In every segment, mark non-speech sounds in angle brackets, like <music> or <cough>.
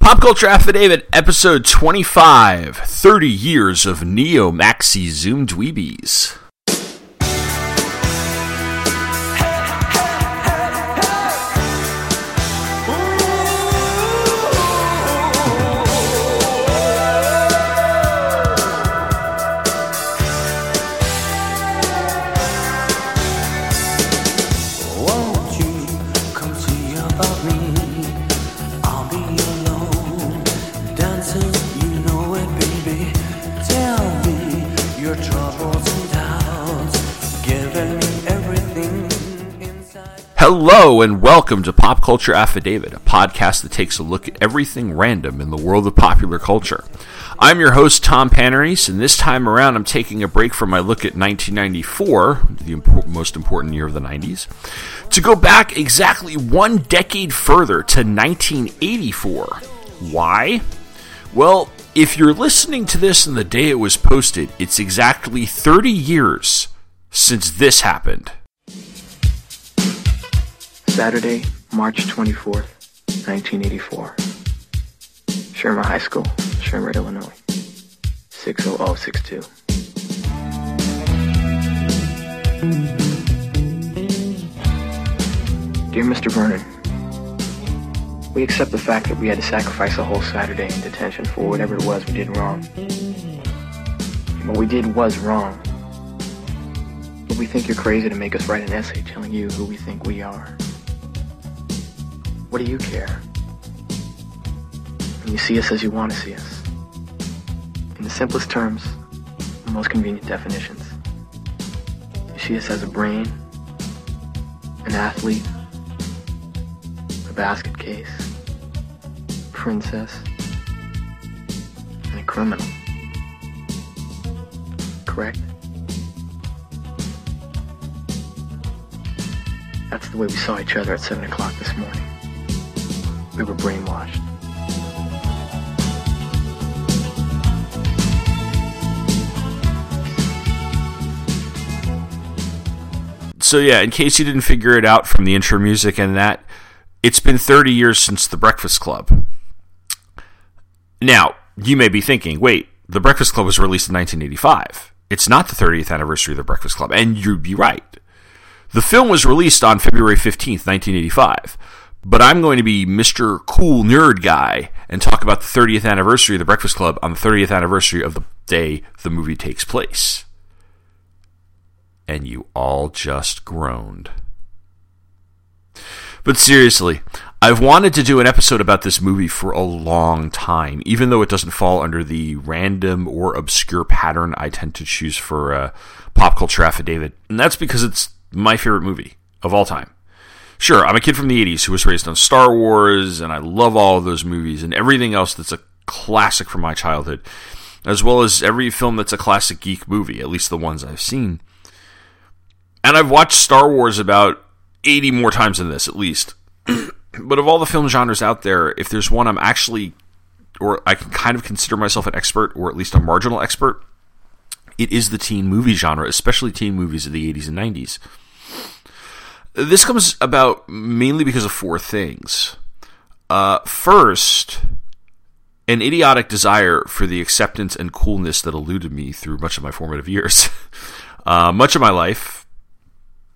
Pop Culture Affidavit, episode 25 30 Years of Neo Maxi Zoom Dweebies. Hello and welcome to Pop Culture Affidavit, a podcast that takes a look at everything random in the world of popular culture. I'm your host, Tom Panarese, and this time around I'm taking a break from my look at 1994, the most important year of the 90s, to go back exactly one decade further to 1984. Why? Well, if you're listening to this on the day it was posted, it's exactly 30 years since this happened. Saturday, March 24th, 1984. Shermer High School, Shermer, Illinois. 60062. Dear Mr. Vernon, we accept the fact that we had to sacrifice a whole Saturday in detention for whatever it was we did wrong. What we did was wrong. But we think you're crazy to make us write an essay telling you who we think we are. What do you care? You see us as you want to see us. In the simplest terms, the most convenient definitions. You see us as a brain, an athlete, a basket case, a princess, and a criminal. Correct? That's the way we saw each other at 7 o'clock this morning. We were brainwashed. So yeah, in case you didn't figure it out from the intro music and that, it's been 30 years since The Breakfast Club. Now, you may be thinking, wait, The Breakfast Club was released in 1985. It's not the 30th anniversary of The Breakfast Club, and you'd be right. The film was released on February 15th, 1985. But I'm going to be Mr. Cool Nerd Guy and talk about the 30th anniversary of The Breakfast Club on the 30th anniversary of the day the movie takes place and you all just groaned. But seriously, I've wanted to do an episode about this movie for a long time, even though it doesn't fall under the random or obscure pattern I tend to choose for uh, pop culture affidavit. And that's because it's my favorite movie of all time. Sure, I'm a kid from the 80s who was raised on Star Wars, and I love all of those movies and everything else that's a classic from my childhood, as well as every film that's a classic geek movie, at least the ones I've seen. And I've watched Star Wars about 80 more times than this, at least. <clears throat> but of all the film genres out there, if there's one I'm actually, or I can kind of consider myself an expert, or at least a marginal expert, it is the teen movie genre, especially teen movies of the 80s and 90s. This comes about mainly because of four things. Uh, first, an idiotic desire for the acceptance and coolness that eluded me through much of my formative years. <laughs> Uh, much of my life,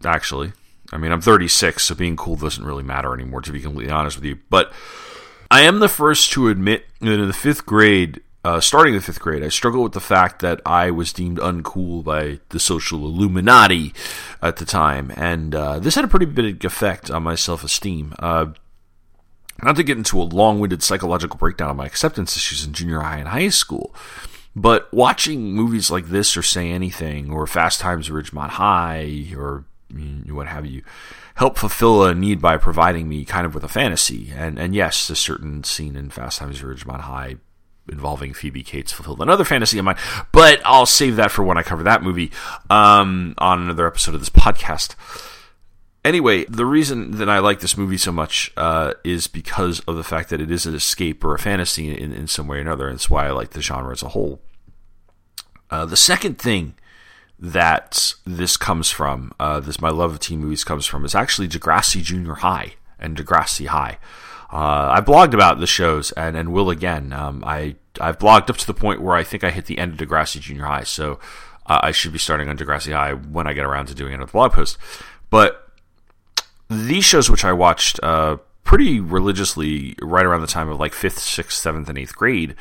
actually. I mean, I'm 36, so being cool doesn't really matter anymore, to be completely honest with you. But I am the first to admit that in the fifth grade, uh, starting the fifth grade, I struggled with the fact that I was deemed uncool by the social Illuminati at the time, and uh, this had a pretty big effect on my self esteem. Uh, not to get into a long winded psychological breakdown of my acceptance issues in junior high and high school, but watching movies like this or Say Anything or Fast Times at Ridgemont High or mm, what have you help fulfill a need by providing me kind of with a fantasy. And and yes, a certain scene in Fast Times at Ridgemont High involving Phoebe Cates fulfilled another fantasy of mine, but I'll save that for when I cover that movie um, on another episode of this podcast. Anyway, the reason that I like this movie so much uh, is because of the fact that it is an escape or a fantasy in, in some way or another. And it's why I like the genre as a whole. Uh, the second thing that this comes from, uh, this my love of teen movies comes from, is actually Degrassi Junior High and Degrassi High. Uh, I blogged about the shows and, and will again. Um, I I've blogged up to the point where I think I hit the end of Degrassi Junior High, so uh, I should be starting on Degrassi High when I get around to doing another blog post. But these shows, which I watched uh, pretty religiously right around the time of like fifth, sixth, seventh, and eighth grade,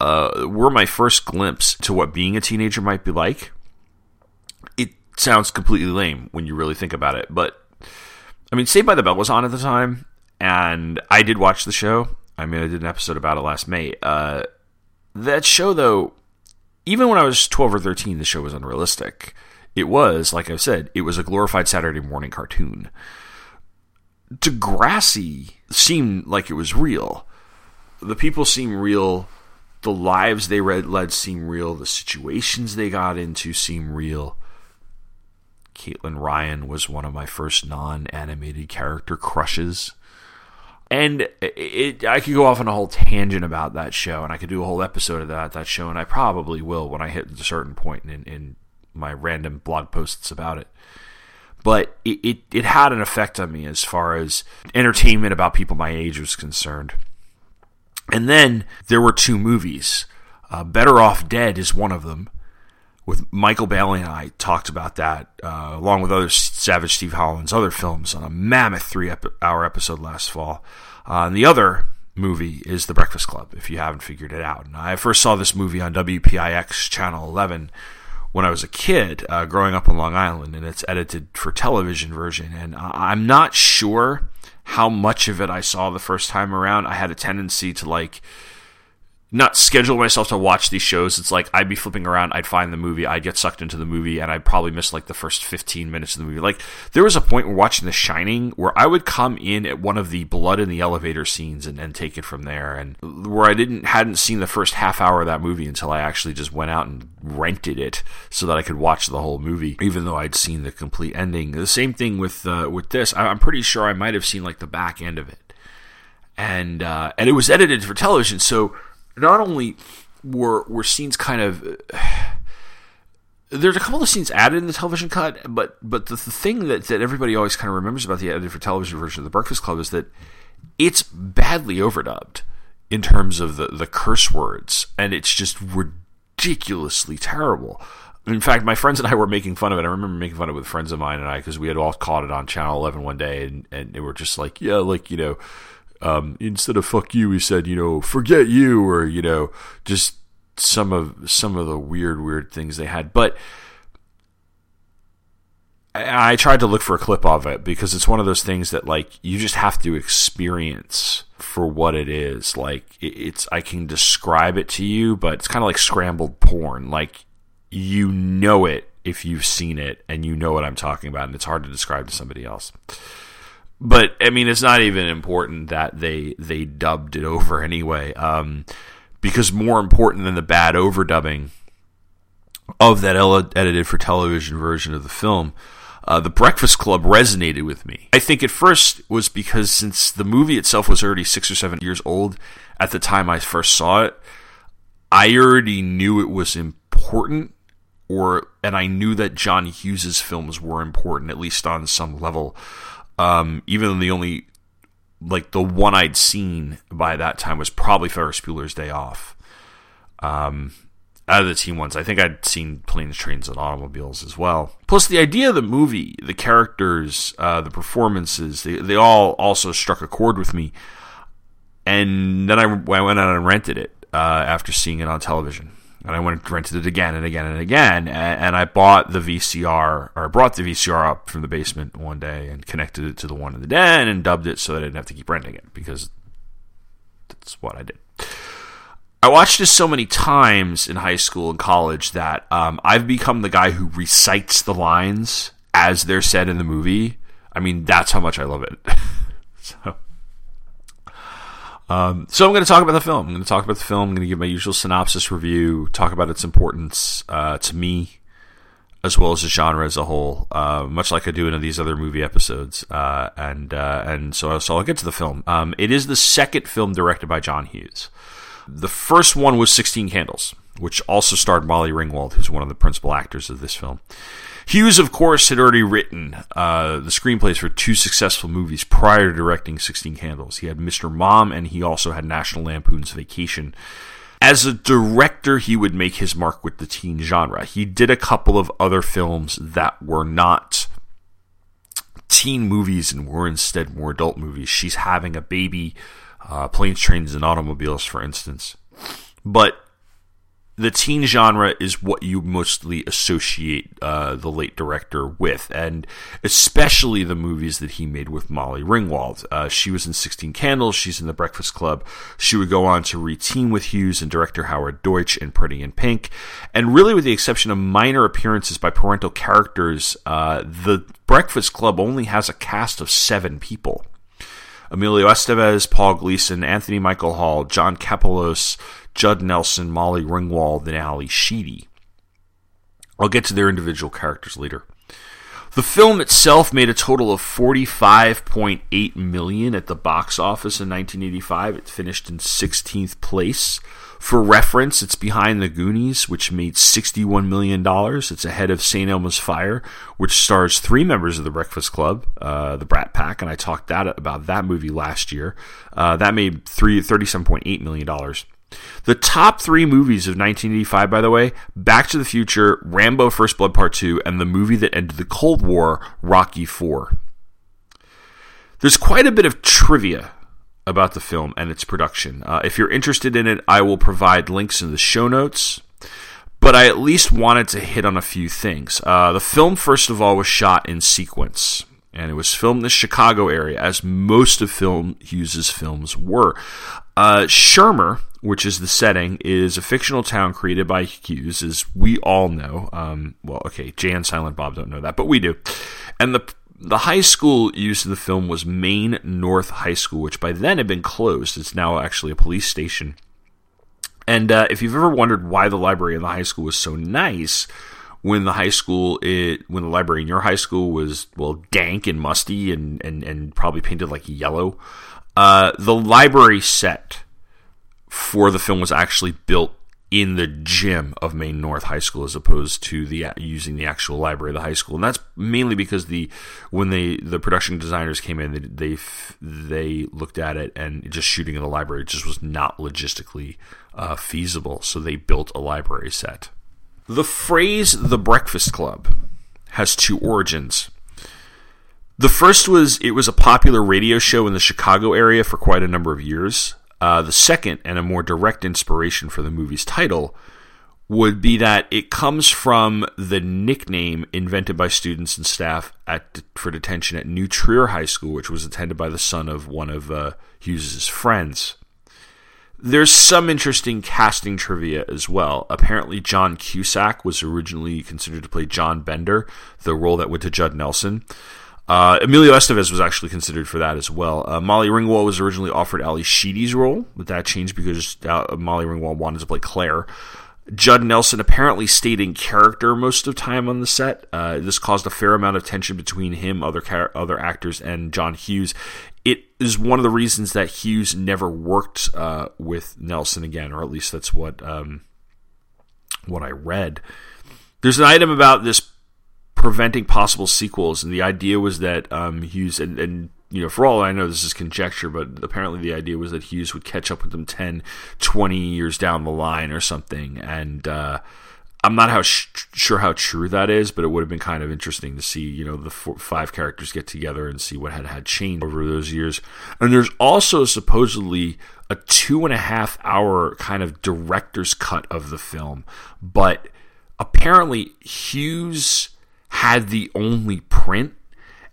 uh, were my first glimpse to what being a teenager might be like. It sounds completely lame when you really think about it, but I mean, Saved by the Bell was on at the time, and I did watch the show. I mean, I did an episode about it last May. Uh, that show, though, even when I was 12 or 13, the show was unrealistic. It was, like I said, it was a glorified Saturday morning cartoon. Degrassi seemed like it was real. The people seem real. The lives they read, led seem real. The situations they got into seem real. Caitlin Ryan was one of my first non animated character crushes. And it, I could go off on a whole tangent about that show, and I could do a whole episode of that that show, and I probably will when I hit a certain point in, in my random blog posts about it. But it, it, it had an effect on me as far as entertainment about people my age was concerned. And then there were two movies. Uh, Better Off Dead is one of them. With Michael Bailey and I talked about that, uh, along with other Savage Steve Holland's other films, on a mammoth three-hour episode last fall. Uh, and the other movie is The Breakfast Club, if you haven't figured it out. And I first saw this movie on WPIX Channel 11 when I was a kid, uh, growing up on Long Island, and it's edited for television version. And I'm not sure how much of it I saw the first time around. I had a tendency to like not schedule myself to watch these shows. It's like I'd be flipping around, I'd find the movie, I'd get sucked into the movie, and I'd probably miss like the first 15 minutes of the movie. Like there was a point where watching The Shining where I would come in at one of the blood in the elevator scenes and, and take it from there, and where I didn't hadn't seen the first half hour of that movie until I actually just went out and rented it so that I could watch the whole movie, even though I'd seen the complete ending. The same thing with uh, with this. I'm pretty sure I might have seen like the back end of it, and uh, and it was edited for television, so not only were were scenes kind of there's a couple of scenes added in the television cut, but but the, the thing that, that everybody always kind of remembers about the edited for television version of the Breakfast Club is that it's badly overdubbed in terms of the, the curse words, and it's just ridiculously terrible. In fact, my friends and I were making fun of it. I remember making fun of it with friends of mine and I because we had all caught it on Channel 11 one day, and, and they were just like, yeah, like, you know, um, instead of fuck you, he said, you know, forget you, or, you know, just some of some of the weird, weird things they had. But I, I tried to look for a clip of it because it's one of those things that like you just have to experience for what it is. Like it's I can describe it to you, but it's kind of like scrambled porn. Like you know it if you've seen it and you know what I'm talking about, and it's hard to describe to somebody else but I mean, it's not even important that they they dubbed it over <laughs> anyway, um, because more important than the bad overdubbing of that edited for television version of the film, uh, the Breakfast Club resonated with me. I think at first was because since the movie itself was already six or seven years old at the time I first saw it, I already knew it was important or and I knew that John Hughes's films were important, at least on some level. Um, even the only like the one I'd seen by that time was probably Ferris Bueller's Day Off. Um, out of the teen ones, I think I'd seen Planes, Trains, and Automobiles as well. Plus, the idea of the movie, the characters, uh, the performances, they, they all also struck a chord with me. And then I, I went out and rented it uh, after seeing it on television and I went and rented it again and again and again. And, I bought the VCR, or brought the VCR up from the basement one day and connected it to the one in the den and dubbed it so that I didn't have to keep renting it because that's what I did. I watched this so many times in high school and college that um, I've become the guy who recites the lines as they're said in the movie. I mean, that's how much I love it. <laughs> so. Um, so I'm going to talk about the film. I'm going to talk about the film. I'm going to give my usual synopsis review, talk about its importance uh, to me, as well as the genre as a whole, uh, much like I do in these other movie episodes. Uh, and uh, and so, so I'll get to the film. Um, it is the second film directed by John Hughes. The first one was 16 Candles, which also starred Molly Ringwald, who's one of the principal actors of this film. Hughes, of course, had already written uh, the screenplays for two successful movies prior to directing 16 Candles. He had Mr. Mom, and he also had National Lampoon's Vacation. As a director, he would make his mark with the teen genre. He did a couple of other films that were not teen movies and were instead more adult movies. She's having a baby, uh, planes, trains, and automobiles, for instance. But the teen genre is what you mostly associate uh, the late director with, and especially the movies that he made with Molly Ringwald. Uh, she was in 16 Candles, she's in The Breakfast Club. She would go on to re-team with Hughes and director Howard Deutch in Pretty in Pink. And really, with the exception of minor appearances by parental characters, uh, The Breakfast Club only has a cast of seven people. Emilio Estevez, Paul Gleason, Anthony Michael Hall, John Kapelos, Judd Nelson, Molly Ringwald, and Ally Sheedy. I'll get to their individual characters later. The film itself made a total of 45.8 million at the box office in 1985. It finished in 16th place. For reference, it's behind The Goonies, which made $61 million. It's ahead of St. Elmo's Fire, which stars three members of the Breakfast Club, uh, the Brat Pack, and I talked that about that movie last year. Uh, that made three, $37.8 million. The top three movies of 1985, by the way, Back to the Future, Rambo First Blood Part 2, and the movie that ended the Cold War, Rocky 4. There's quite a bit of trivia about the film and its production. Uh, if you're interested in it, I will provide links in the show notes. But I at least wanted to hit on a few things. Uh, the film, first of all, was shot in sequence and it was filmed in the Chicago area, as most of film Hughes's films were. Uh, Shermer, which is the setting, is a fictional town created by Hughes, as we all know. Um, well, okay, Jay and Silent Bob don't know that, but we do. And the the high school used in the film was Maine North High School, which by then had been closed. It's now actually a police station. And uh, if you've ever wondered why the library in the high school was so nice, when the high school it when the library in your high school was well dank and musty and and, and probably painted like yellow uh, the library set for the film was actually built in the gym of Maine North High School as opposed to the using the actual library of the high school, and that's mainly because the when they the production designers came in, they they, they looked at it and just shooting in the library just was not logistically uh, feasible, so they built a library set. The phrase "the Breakfast Club" has two origins. The first was it was a popular radio show in the Chicago area for quite a number of years. Uh, the second, and a more direct inspiration for the movie's title, would be that it comes from the nickname invented by students and staff at for detention at New Trier High School, which was attended by the son of one of uh, Hughes's friends. There's some interesting casting trivia as well. Apparently, John Cusack was originally considered to play John Bender, the role that went to Judd Nelson. Uh, Emilio Estevez was actually considered for that as well. Uh, Molly Ringwald was originally offered Ally Sheedy's role, but that changed because uh, Molly Ringwald wanted to play Claire. Judd Nelson apparently stayed in character most of the time on the set. Uh, this caused a fair amount of tension between him, other car- other actors, and John Hughes it is one of the reasons that Hughes never worked uh, with Nelson again, or at least that's what um, what I read. There's an item about this preventing possible sequels, and the idea was that um, Hughes and, and you know, for all I know, this is conjecture, but apparently the idea was that Hughes would catch up with them 10, 20 years down the line or something, and uh, I'm not how sh- sure how true that is, but it would have been kind of interesting to see, you know, the four, five characters get together and see what had had changed over those years. And there's also supposedly a two and a half hour kind of director's cut of the film, but apparently Hughes had the only print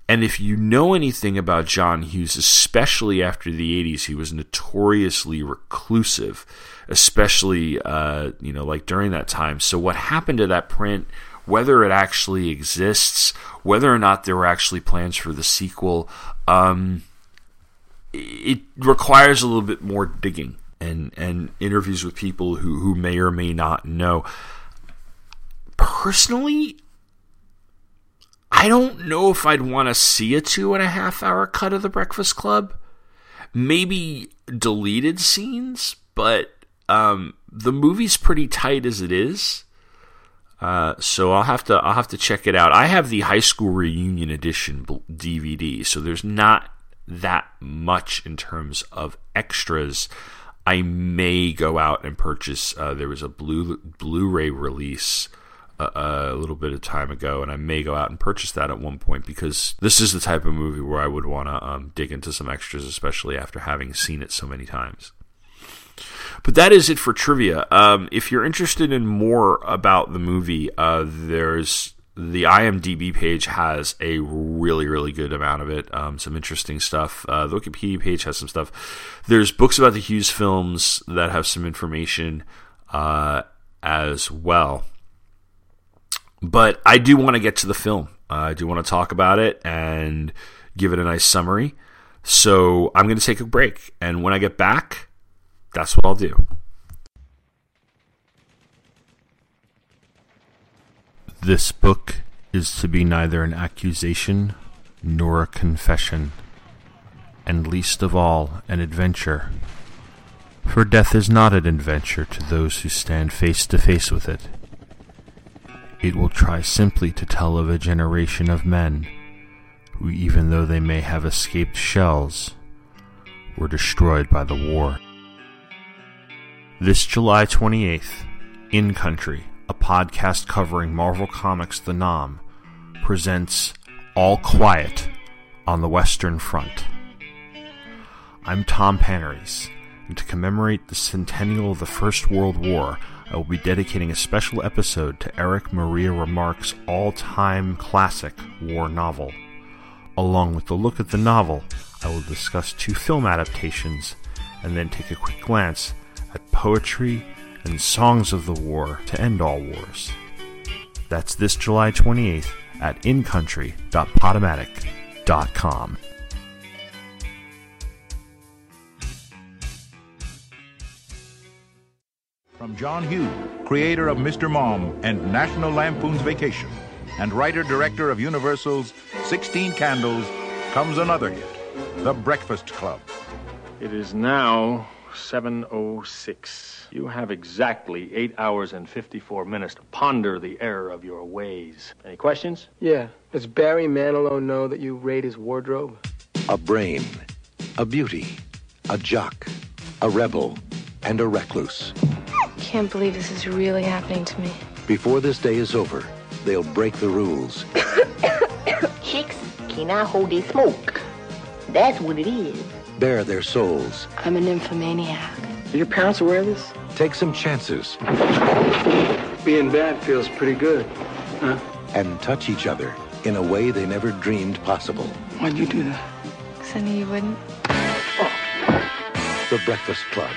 and if you know anything about John Hughes, especially after the 80s, he was notoriously reclusive, especially, uh, you know, like during that time. So, what happened to that print, whether it actually exists, whether or not there were actually plans for the sequel, um, it requires a little bit more digging and, and interviews with people who, who may or may not know. Personally, I don't know if I'd want to see a two and a half hour cut of The Breakfast Club. Maybe deleted scenes, but Um, the movie's pretty tight as it is. Uh, so I'll have to I'll have to check it out. I have the high school reunion edition DVD, so there's not that much in terms of extras. I may go out and purchase. Uh, there was a blue Blu-ray release a little bit of time ago, and I may go out and purchase that at one point because this is the type of movie where I would want to um, dig into some extras, especially after having seen it so many times. But that is it for trivia. Um, if you're interested in more about the movie, uh, there's the IMDb page has a really, really good amount of it. Um, some interesting stuff. Uh, the Wikipedia page has some stuff. There's books about the Hughes films that have some information uh, as well. But I do want to get to the film. Uh, I do want to talk about it and give it a nice summary. So I'm going to take a break. And when I get back, that's what I'll do. This book is to be neither an accusation nor a confession, and least of all an adventure. For death is not an adventure to those who stand face to face with it. It will try simply to tell of a generation of men who, even though they may have escaped shells, were destroyed by the war. This July 28th, In Country, a podcast covering Marvel Comics The Nam, presents All Quiet on the Western Front. I'm Tom Panarese, and to commemorate the centennial of the First World War, I will be dedicating a special episode to Erich Maria Remarque's all time classic war novel. Along with the look at the novel, I will discuss two film adaptations and then take a quick glance at poetry and songs of the war to end all wars. That's this July 28th at incountry.podomatic.com. From John Hughes, creator of Mr. Mom and National Lampoon's Vacation, and writer director of Universal's 16 Candles, comes another hit The Breakfast Club. It is now 706. You have exactly 8 hours and 54 minutes to ponder the error of your ways. Any questions? Yeah. Does Barry Manilow know that you raid his wardrobe? A brain, a beauty, a jock, a rebel, and a recluse. Can't believe this is really happening to me. Before this day is over, they'll break the rules. Chicks cannot hold their smoke. That's what it is. bare their souls, I'm a nymphomaniac. Are your parents aware of this? take some chances, Being bad feels pretty good. Huh? and touch each other in a way they never dreamed possible. Why'd you do that? Because I knew you wouldn't. Oh. The Breakfast Club.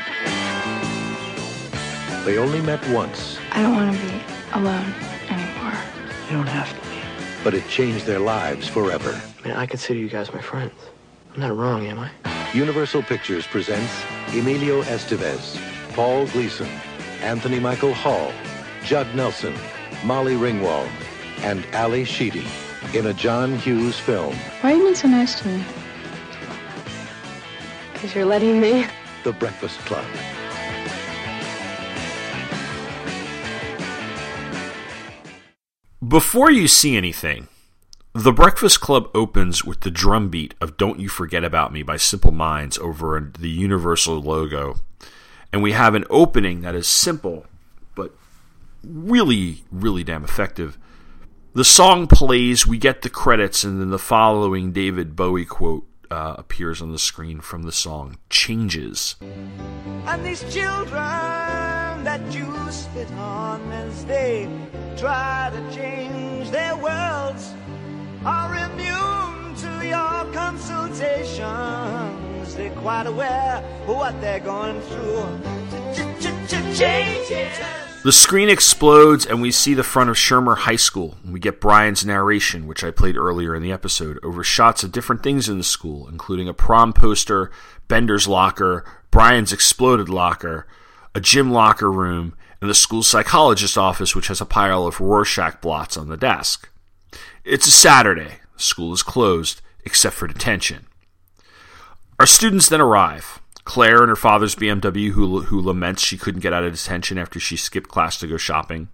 They only met once, I don't want to be alone anymore. You don't have to be. but it changed their lives forever. I mean, I consider you guys my friends. I'm not wrong, am I? Universal Pictures presents Emilio Estevez, Paul Gleason, Anthony Michael Hall, Judd Nelson, Molly Ringwald, and Ally Sheedy in a John Hughes film, Why are you being so nice to me? Because you're letting me. The Breakfast Club. Before you see anything, The Breakfast Club opens with the drum beat of Don't You Forget About Me by Simple Minds over the Universal logo. And we have an opening that is simple, but really, really damn effective. The song plays, we get the credits, and then the following David Bowie quote uh, appears on the screen from the song Changes. And these children that you spit on as they try to change their worlds are immune to your consultations. They're quite aware of what they're going through. Changes. The screen explodes, and we see the front of Shermer High School. We get Brian's narration, which I played earlier in the episode, over shots of different things in the school, including a prom poster, Bender's locker, Brian's exploded locker, a gym locker room, and the school psychologist's office, which has a pile of Rorschach blots on the desk. It's a Saturday. School is closed, except for detention. Our students then arrive. Claire in her father's BMW, who, who laments she couldn't get out of detention after she skipped class to go shopping.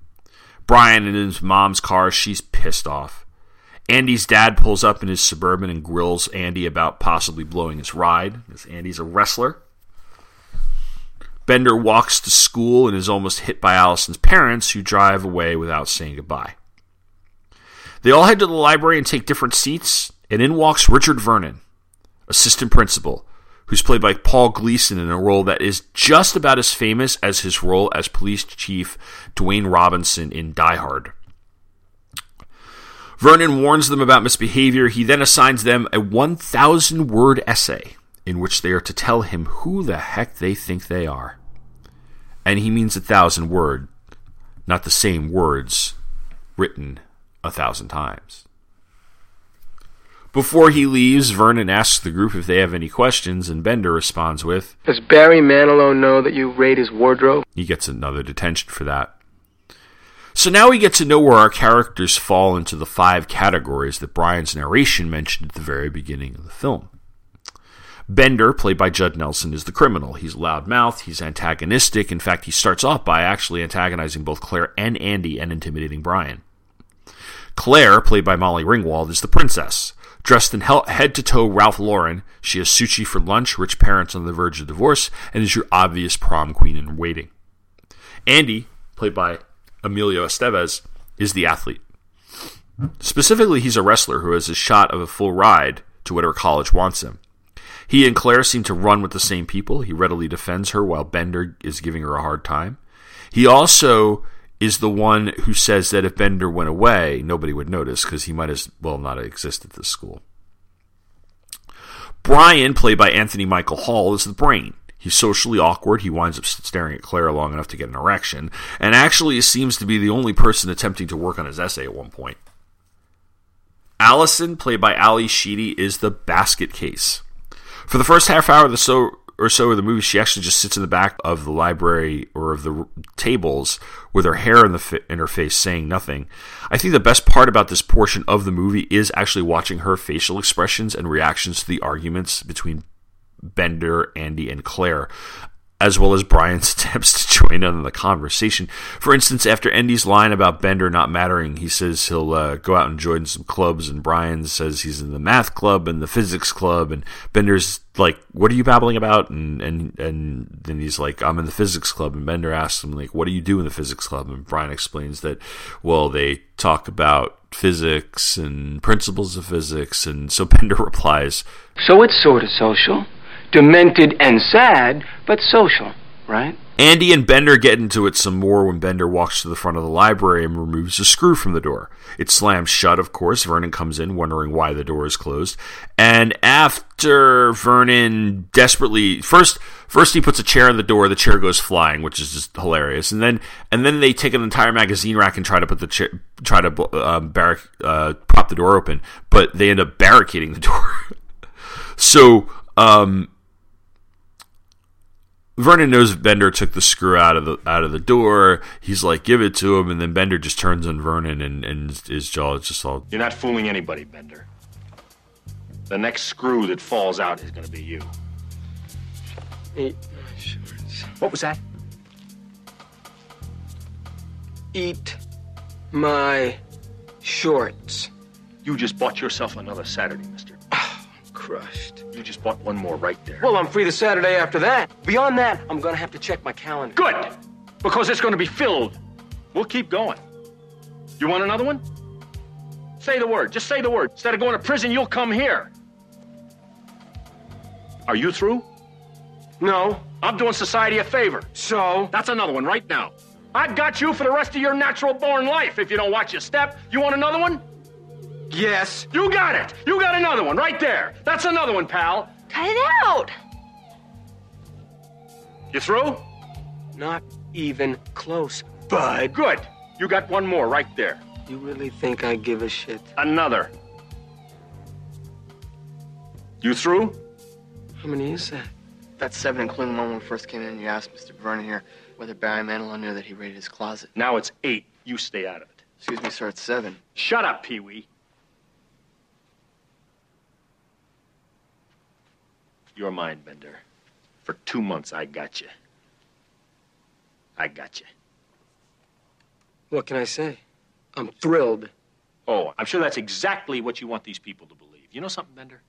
Brian in his mom's car, she's pissed off. Andy's dad pulls up in his suburban and grills Andy about possibly blowing his ride, because Andy's a wrestler. Bender walks to school and is almost hit by Allison's parents, who drive away without saying goodbye. They all head to the library and take different seats, and in walks Richard Vernon, assistant principal, who's played by Paul Gleason in a role that is just about as famous as his role as police chief Dwayne Robinson in Die Hard. Vernon warns them about misbehavior. He then assigns them a 1,000 word essay in which they are to tell him who the heck they think they are. And he means a thousand word, not the same words written a thousand times. Before he leaves, Vernon asks the group if they have any questions, and Bender responds with, Does Barry Manilow know that you raid his wardrobe? He gets another detention for that. So now we get to know where our characters fall into the five categories that Brian's narration mentioned at the very beginning of the film. Bender, played by Judd Nelson, is the criminal. He's loudmouthed, he's antagonistic. In fact, he starts off by actually antagonizing both Claire and Andy and intimidating Brian. Claire, played by Molly Ringwald, is the princess. Dressed in head to toe Ralph Lauren, she has sushi for lunch, rich parents on the verge of divorce, and is your obvious prom queen in waiting. Andy, played by Emilio Estevez, is the athlete. Specifically, he's a wrestler who has a shot of a full ride to whatever college wants him. He and Claire seem to run with the same people. He readily defends her while Bender is giving her a hard time. He also is the one who says that if Bender went away, nobody would notice because he might as well not exist at this school. Brian, played by Anthony Michael Hall, is the brain. He's socially awkward. He winds up staring at Claire long enough to get an erection, and actually seems to be the only person attempting to work on his essay at one point. Allison, played by Ally Sheedy, is the basket case. For the first half hour of the so or so of the movie, she actually just sits in the back of the library or of the tables with her hair in the fi- in her face, saying nothing. I think the best part about this portion of the movie is actually watching her facial expressions and reactions to the arguments between Bender, Andy, and Claire, as well as Brian's <laughs> attempts to join in on the conversation. For instance, after Andy's line about Bender not mattering, he says he'll uh, go out and join some clubs, and Brian says he's in the math club and the physics club, and Bender's like, "What are you babbling about?" And and and then he's like, "I'm in the physics club," and Bender asks him like, "What do you do in the physics club?" And Brian explains that, well, they talk about physics and principles of physics, and so <laughs> Bender replies, So it's sort of social. Demented and sad, but social, right? Andy and Bender get into it some more when Bender walks to the front of the library and removes a screw from the door. It slams shut, of course. Vernon comes in, wondering why the door is closed. And after Vernon desperately first first he puts a chair in the door, the chair goes flying, which is just hilarious. And then and then they take an entire magazine rack and try to put the chair, try to um, barric, uh, prop the door open, but they end up barricading the door. <laughs> so um, Vernon knows Bender took the screw out of the out of the door. He's like, "Give it to him," and then Bender just turns on Vernon, and, and his jaw is just all. You're not fooling anybody, Bender. The next screw that falls out is going to be you. Eat my shorts. What was that? Eat my shorts. You just bought yourself another Saturday, mister. <sighs> Crushed. You just bought one more right there. Well, I'm free the Saturday after that. Beyond that, I'm gonna have to check my calendar. good! Because it's to be filled. We'll keep going. You want another one? Say the word. Just say the word. Instead of going to prison, you'll come here. Are you through? No. I'm doing society a favor. So? That's another one right now. I've got you for the rest of your natural born life if you don't watch your step. You want another one? Yes. You got it. You got another one right there. That's another one, pal. Cut it out. You through? Not even close, bud. Good. You got one more right there. You really think I give a shit? Another. You through? How many is that? That's seven, including the one when we first came in and you asked Mr. Vernon here whether Barry Manilow knew that he raided his closet. Now it's eight. You stay out of it. Excuse me, sir, it's seven. Shut up, Pee Wee. You're mine, Bender. For two months, I got you. I got you. What can I say? I'm thrilled. Oh, I'm sure that's exactly what you want these people to believe. You know something, Bender?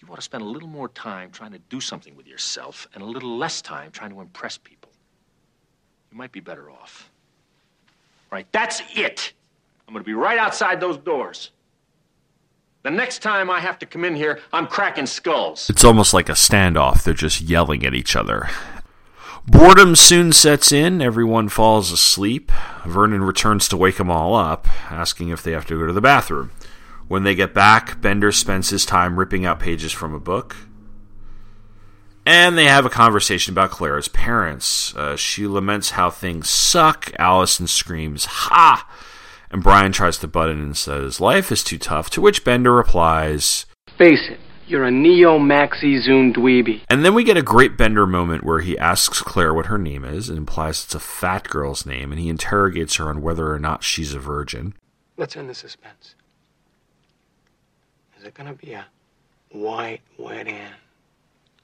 You ought to spend a little more time trying to do something with yourself and a little less time trying to impress people. You might be better off. Right, that's it. I'm going to be right outside those doors. The next time I have to come in here, I'm cracking skulls. It's almost like a standoff. They're just yelling at each other. Boredom soon sets in. Everyone falls asleep. Vernon returns to wake them all up, asking if they have to go to the bathroom. When they get back, Bender spends his time ripping out pages from a book. And they have a conversation about Clara's parents. Uh, she laments how things suck. Allison screams, Ha! And Brian tries to butt in and says, Life is too tough. To which Bender replies, Face it, you're a neo maxi zoom dweeby. And then we get a great Bender moment where he asks Claire what her name is and implies it's a fat girl's name, and he interrogates her on whether or not she's a virgin. Let's end the suspense. Is it gonna be a white wedding?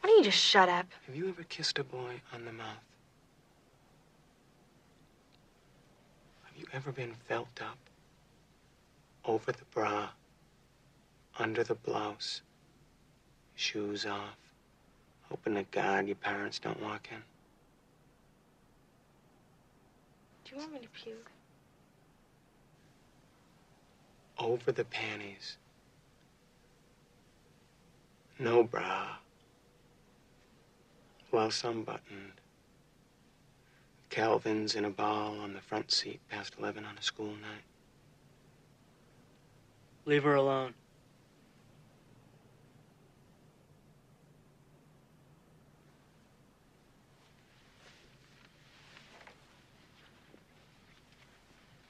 Why don't you just shut up? Have you ever kissed a boy on the mouth? Have you ever been felt up? Over the bra, under the blouse, shoes off, hoping to God your parents don't walk in? Do you want me to puke? Over the panties. No bra. Well, some unbuttoned. Calvin's in a ball on the front seat past 11 on a school night. Leave her alone.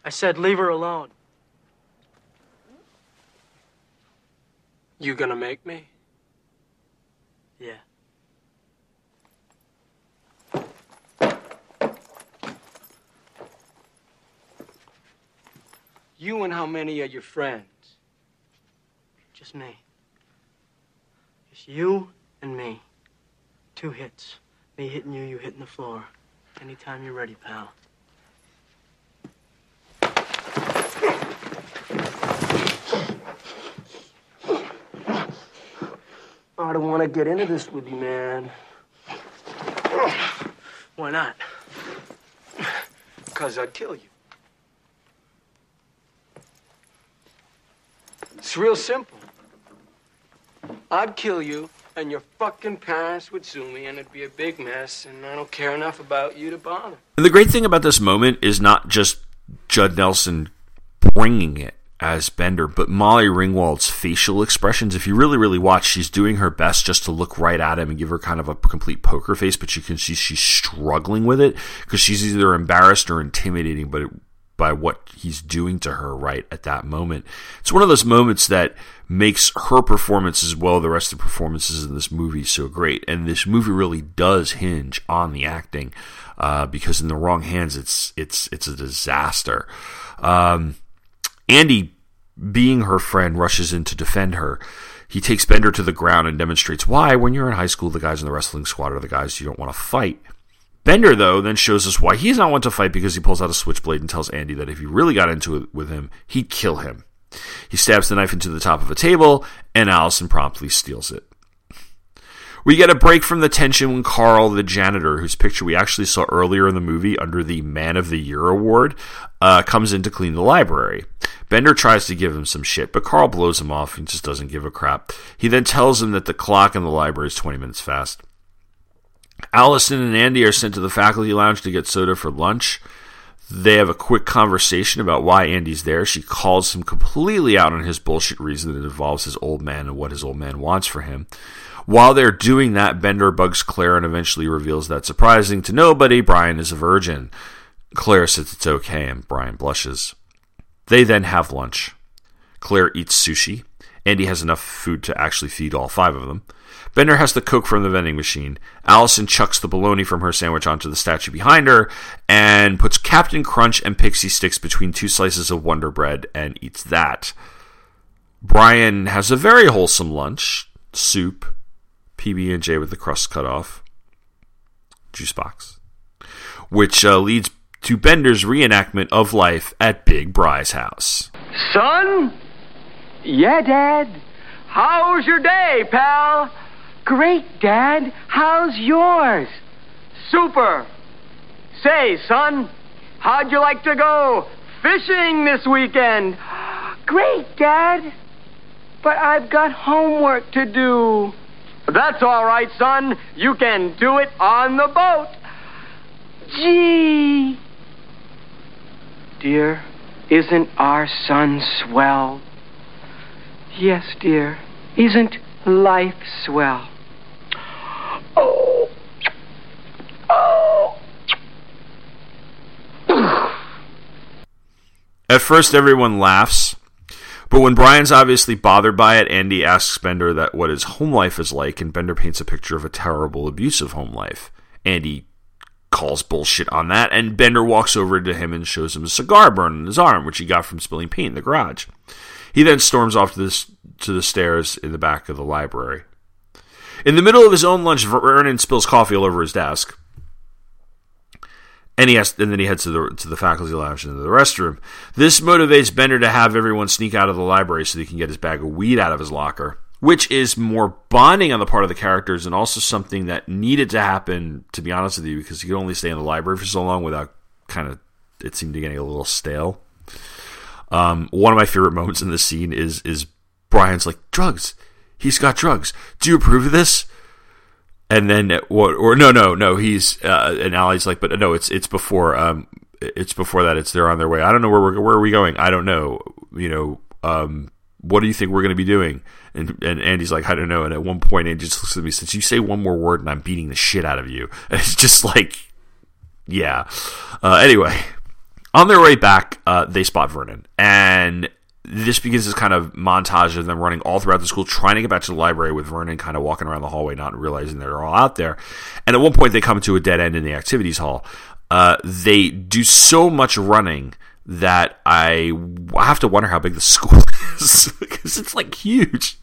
I said leave her alone. You gonna make me? Yeah. You and how many are your friends? Just me. Just you and me. Two hits. Me hitting you, you hitting the floor. Anytime you're ready, pal. I don't want to get into this with you, man. Why not? Because I'd kill you. It's real simple. I'd kill you, and your fucking parents would sue me, and it'd be a big mess, and I don't care enough about you to bother. And the great thing about this moment is not just Judd Nelson bringing it as Bender, but Molly Ringwald's facial expressions. If you really, really watch, she's doing her best just to look right at him and give her kind of a complete poker face, but you can see she's struggling with it because she's either embarrassed or intimidating, but it, by what he's doing to her right at that moment. It's one of those moments that makes her performance as well the rest of the performances in this movie so great. And this movie really does hinge on the acting uh, because in the wrong hands, it's it's it's a disaster. Um, Andy, being her friend, rushes in to defend her. He takes Bender to the ground and demonstrates why, when you're in high school, the guys in the wrestling squad are the guys you don't want to fight. Bender, though, then shows us why he's not one to fight because he pulls out a switchblade and tells Andy that if he really got into it with him, he'd kill him. He stabs the knife into the top of a table, and Allison promptly steals it. We get a break from the tension when Carl, the janitor, whose picture we actually saw earlier in the movie under the Man of the Year award, uh, comes in to clean the library. Bender tries to give him some shit, but Carl blows him off and just doesn't give a crap. He then tells him that the clock in the library is 20 minutes fast. Allison and Andy are sent to the faculty lounge to get soda for lunch. They have a quick conversation about why Andy's there. She calls him completely out on his bullshit reason that involves his old man and what his old man wants for him. While they're doing that, Bender bugs Claire and eventually reveals that, surprising to nobody, Brian is a virgin. Claire says it's okay, and Brian blushes. They then have lunch. Claire eats sushi. Andy has enough food to actually feed all five of them. Bender has the Coke from the vending machine. Allison chucks the bologna from her sandwich onto the statue behind her and puts Captain Crunch and Pixy Stix between two slices of Wonder Bread and eats that. Brian has a very wholesome lunch soup, PB&J with the crust cut off, juice box, which uh, leads to Bender's reenactment of life at Big Bry's house. Son? Yeah, Dad. How's your day, pal? Great, Dad. How's yours? Super. Say, son, how'd you like to go fishing this weekend? Great, Dad. But I've got homework to do. That's all right, son. You can do it on the boat. Gee. Dear, isn't our son swell? Yes, dear. Isn't life swell? Oh. Oh. At first, everyone laughs, but when Brian's obviously bothered by it, Andy asks Bender that what his home life is like, and Bender paints a picture of a terrible, abusive home life. Andy calls bullshit on that, and Bender walks over to him and shows him a cigar burn on his arm, which he got from spilling paint in the garage. He then storms off to the, to the stairs in the back of the library. In the middle of his own lunch, Vernon spills coffee all over his desk. And he has, and then he heads to the to the faculty lounge and into the restroom. This motivates Bender to have everyone sneak out of the library so he can get his bag of weed out of his locker, which is more bonding on the part of the characters and also something that needed to happen. To be honest with you, because he could only stay in the library for so long without kind of it seemed to getting a little stale. Um, one of my favorite moments in this scene is is Brian's like drugs. He's got drugs. Do you approve of this? And then what? Or no, no, no. He's uh, and Allie's like, but no, it's it's before. Um, it's before that. It's they're on their way. I don't know where we're where are we going. I don't know. You know. Um, what do you think we're going to be doing? And, and Andy's like, I don't know. And at one point, Andy just looks at me, since you say one more word and I'm beating the shit out of you. <laughs> And it's just like, yeah. Uh, anyway, on their way back, uh, they spot Vernon. And this begins this kind of montage of them running all throughout the school, trying to get back to the library with Vernon kind of walking around the hallway, not realizing they're all out there. And at one point, they come to a dead end in the activities hall. Uh, they do so much running that I have to wonder how big the school <laughs> is because it's like huge.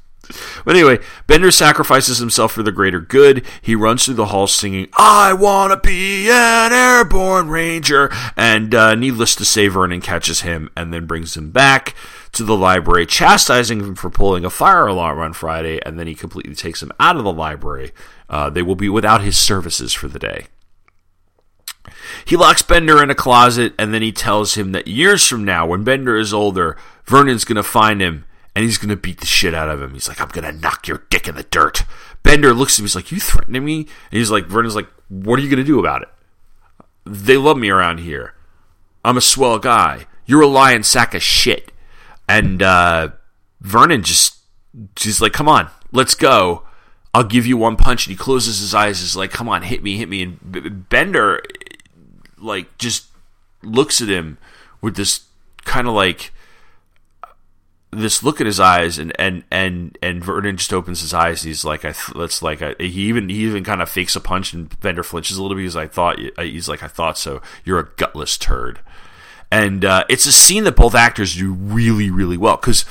But anyway, Bender sacrifices himself for the greater good. He runs through the halls singing, I want to be an airborne ranger. And uh, needless to say, Vernon catches him and then brings him back to the library, chastising him for pulling a fire alarm on Friday. And then he completely takes him out of the library. Uh, they will be without his services for the day. He locks Bender in a closet and then he tells him that years from now, when Bender is older, Vernon's going to find him and he's going to beat the shit out of him. He's like, I'm going to knock your dick in the dirt. Bender looks at him. He's like, You threatening me? And he's like, Vernon's like, What are you going to do about it? They love me around here. I'm a swell guy. You're a lying sack of shit. And uh, Vernon just, just like, Come on, let's go. I'll give you one punch. And he closes his eyes. He's like, Come on, hit me, hit me. And Bender, like, just looks at him with this kind of like this look in his eyes and and and and Vernon just opens his eyes. He's like, I let's like he even he even kind of fakes a punch and Bender flinches a little bit. Like, I thought he's like I thought so. You're a gutless turd, and uh, it's a scene that both actors do really really well because,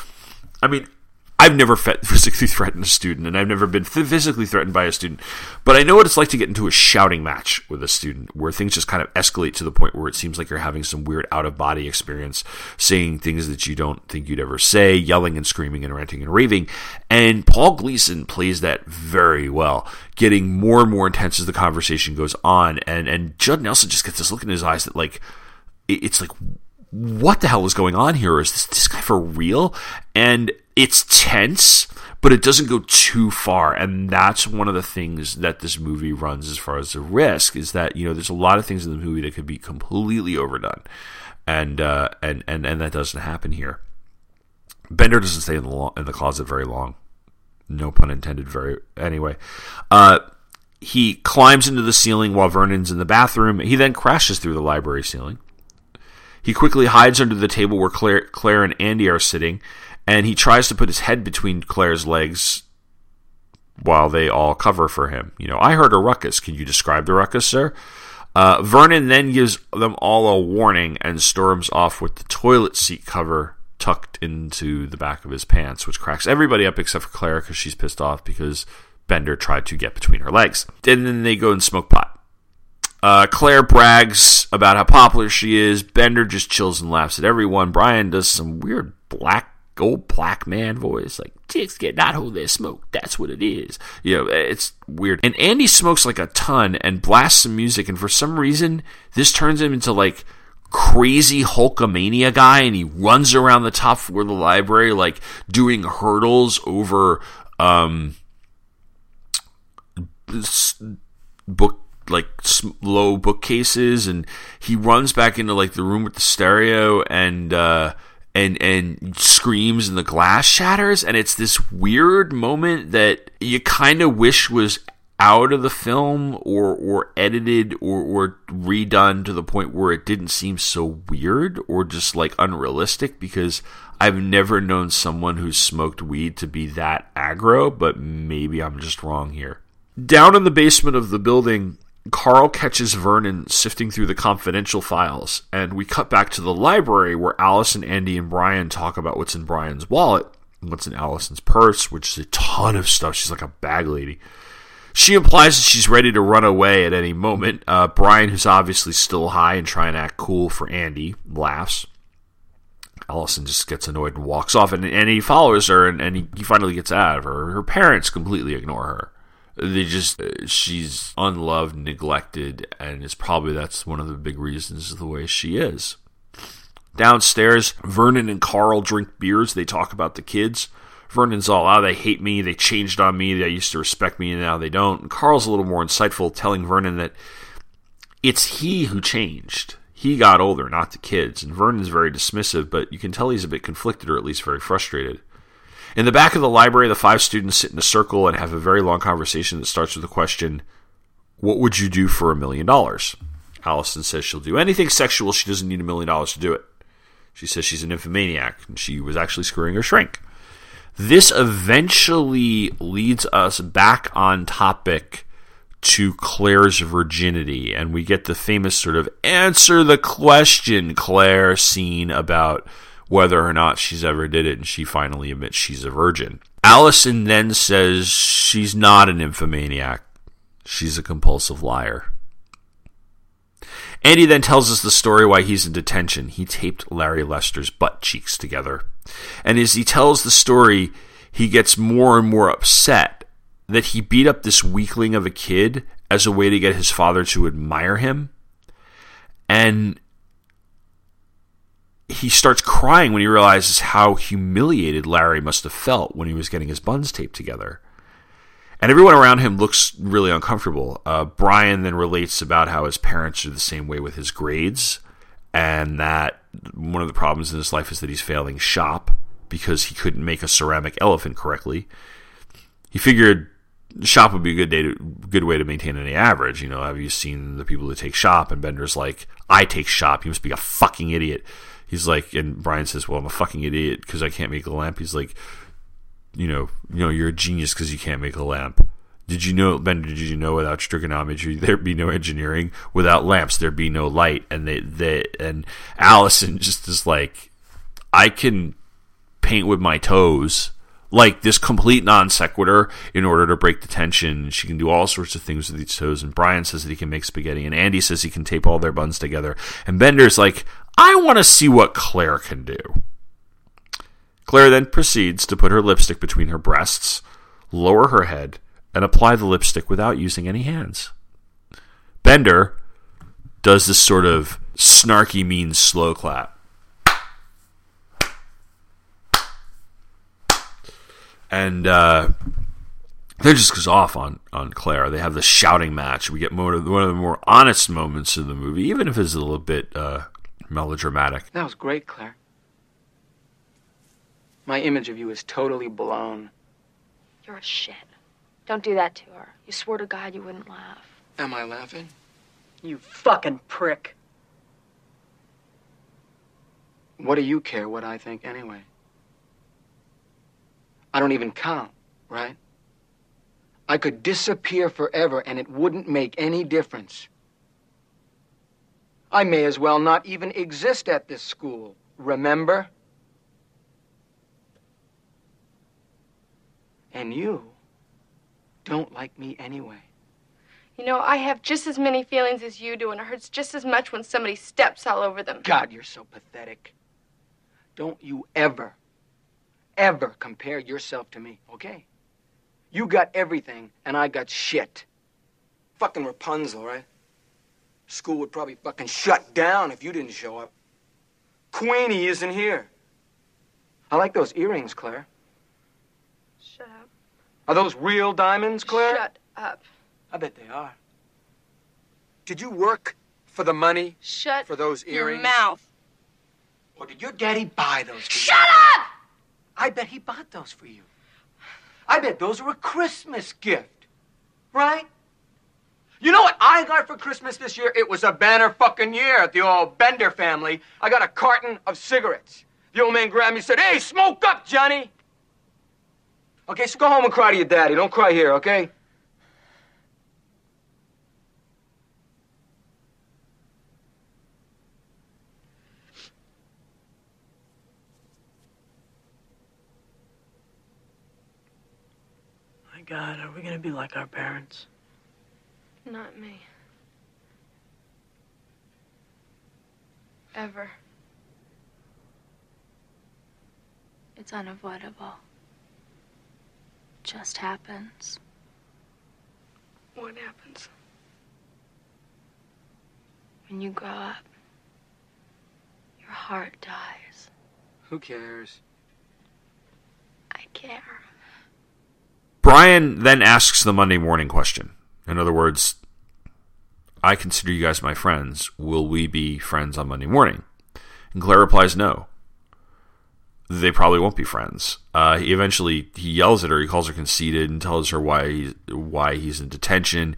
I mean. I've never <laughs> physically threatened a student, and I've never been physically threatened by a student. But I know what it's like to get into a shouting match with a student, where things just kind of escalate to the point where it seems like you're having some weird out of body experience, saying things that you don't think you'd ever say, yelling and screaming and ranting and raving. And Paul Gleason plays that very well, getting more and more intense as the conversation goes on. And and Judd Nelson just gets this look in his eyes that like it's like what the hell is going on here? Is this this guy for real? And it's tense, but it doesn't go too far. And that's one of the things that this movie runs as far as the risk is that, you know, there's a lot of things in the movie that could be completely overdone. And, uh, and, and, and that doesn't happen here. Bender doesn't stay in the, lo- in the closet very long. No pun intended. Very, anyway. Uh, he climbs into the ceiling while Vernon's in the bathroom. He then crashes through the library ceiling. He quickly hides under the table where Claire, Claire and Andy are sitting, and he tries to put his head between Claire's legs while they all cover for him. You know, I heard a ruckus. Can you describe the ruckus, sir? Uh, Vernon then gives them all a warning and storms off with the toilet seat cover tucked into the back of his pants, which cracks everybody up except for Claire because she's pissed off because Bender tried to get between her legs. And then they go and smoke pot. Uh, Claire brags about how popular she is. Bender just chills and laughs at everyone. Brian does some weird black, old black man voice, like, chicks get not hold their smoke. That's what it is. You know, it's weird. And Andy smokes like a ton and blasts some music, and for some reason, this turns him into like crazy Hulkamania guy, and he runs around the top floor of the library, like doing hurdles over, um, book like low bookcases and he runs back into like the room with the stereo and uh and and screams and the glass shatters and it's this weird moment that you kind of wish was out of the film or or edited or or redone to the point where it didn't seem so weird or just like unrealistic because I've never known someone who smoked weed to be that aggro, but maybe I'm just wrong here. Down in the basement of the building, Carl catches Vernon sifting through the confidential files, and we cut back to the library where Alice and Andy and Brian talk about what's in Brian's wallet and what's in Allison's purse, which is a ton of stuff. She's like a bag lady. She implies that she's ready to run away at any moment. Uh, Brian, who's obviously still high and trying to act cool for Andy, laughs. Allison just gets annoyed and walks off, and, and he follows her, and, and he, he finally gets out of her. Her parents completely ignore her. They just, uh, she's unloved, neglected, and it's probably that's one of the big reasons the way she is. Downstairs, Vernon and Carl drink beers. They talk about the kids. Vernon's all, oh, they hate me. They changed on me. They used to respect me, and now they don't. And Carl's a little more insightful, telling Vernon that it's he who changed. He got older, not the kids. And Vernon's very dismissive, but you can tell he's a bit conflicted or at least very frustrated. In the back of the library, the five students sit in a circle and have a very long conversation that starts with the question What would you do for a million dollars? Allison says she'll do anything sexual. She doesn't need a million dollars to do it. She says she's an nymphomaniac and she was actually screwing her shrink. This eventually leads us back on topic to Claire's virginity, and we get the famous sort of answer the question, Claire scene about whether or not she's ever did it, and she finally admits she's a virgin. Allison then says she's not an nymphomaniac, she's a compulsive liar. Andy then tells us the story why he's in detention. He taped Larry Lester's butt cheeks together. And as he tells the story, he gets more and more upset that he beat up this weakling of a kid as a way to get his father to admire him. And he starts crying when he realizes how humiliated Larry must have felt when he was getting his buns taped together. And everyone around him looks really uncomfortable. Uh, Brian then relates about how his parents are the same way with his grades, and that one of the problems in his life is that he's failing shop because he couldn't make a ceramic elephant correctly. He figured shop would be a good day to, good way to maintain any average. You know, have you seen the people who take shop? And Bender's like, I take shop. You must be a fucking idiot. He's like, and Brian says, well, I'm a fucking idiot because I can't make a lamp. He's like, you know, you know, you're a genius because you can't make a lamp. Did you know, Ben? Did you know without trigonometry <laughs> there'd be no engineering? Without lamps, there'd be no light. And they, they, and Allison <laughs> just is like, I can paint with my toes, like this complete non sequitur, in order to break the tension. She can do all sorts of things with these toes. And Brian says that he can make spaghetti, and Andy says he can tape all their buns together. And Bender's like, I want to see what Claire can do. Claire then proceeds to put her lipstick between her breasts, lower her head, and apply the lipstick without using any hands. Bender does this sort of snarky, mean slow clap. And uh, then just goes off on, on Claire. They have the shouting match. We get more, one of the more honest moments in the movie, even if it's a little bit uh, melodramatic. That was great, Claire. My image of you is totally blown. You're a shit. Don't do that to her. You swore to God you wouldn't laugh. Am I laughing? You fucking prick. What do you care what I think anyway? I don't even count, right? I could disappear forever and it wouldn't make any difference. I may as well not even exist at this school, remember? And you don't like me anyway. You know, I have just as many feelings as you do, and it hurts just as much when somebody steps all over them. God, you're so pathetic. Don't you ever, ever compare yourself to me, okay? You got everything, and I got shit. Fucking Rapunzel, right? School would probably fucking shut down if you didn't show up. Queenie isn't here. I like those earrings, Claire. Shut up. Are those real diamonds, Claire? Shut up. I bet they are. Did you work for the money Shut for those your earrings? mouth. Or did your daddy buy those for Shut you? up! I bet he bought those for you. I bet those were a Christmas gift. Right? You know what I got for Christmas this year? It was a banner fucking year at the old Bender family. I got a carton of cigarettes. The old man grabbed me and said, Hey, smoke up, Johnny. Okay, so go home and cry to your daddy. Don't cry here, okay? My God, are we gonna be like our parents? Not me. Ever. It's unavoidable. Just happens. What happens? When you grow up, your heart dies. Who cares? I care. Brian then asks the Monday morning question. In other words, I consider you guys my friends. Will we be friends on Monday morning? And Claire replies, no. They probably won't be friends. Uh, he eventually he yells at her. He calls her conceited and tells her why why he's in detention.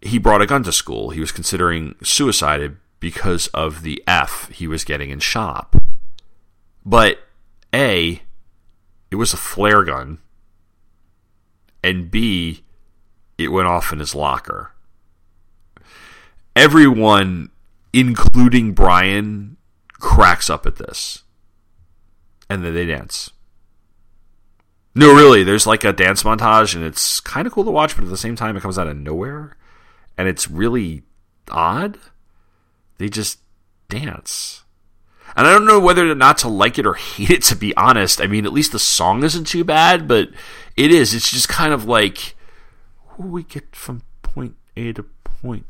He brought a gun to school. He was considering suicide because of the F he was getting in shop. But A, it was a flare gun, and B, it went off in his locker. Everyone, including Brian, cracks up at this. And then they dance. No, really, there's like a dance montage, and it's kind of cool to watch, but at the same time, it comes out of nowhere. And it's really odd. They just dance. And I don't know whether not to like it or hate it, to be honest. I mean, at least the song isn't too bad, but it is. It's just kind of like, who we get from point A to point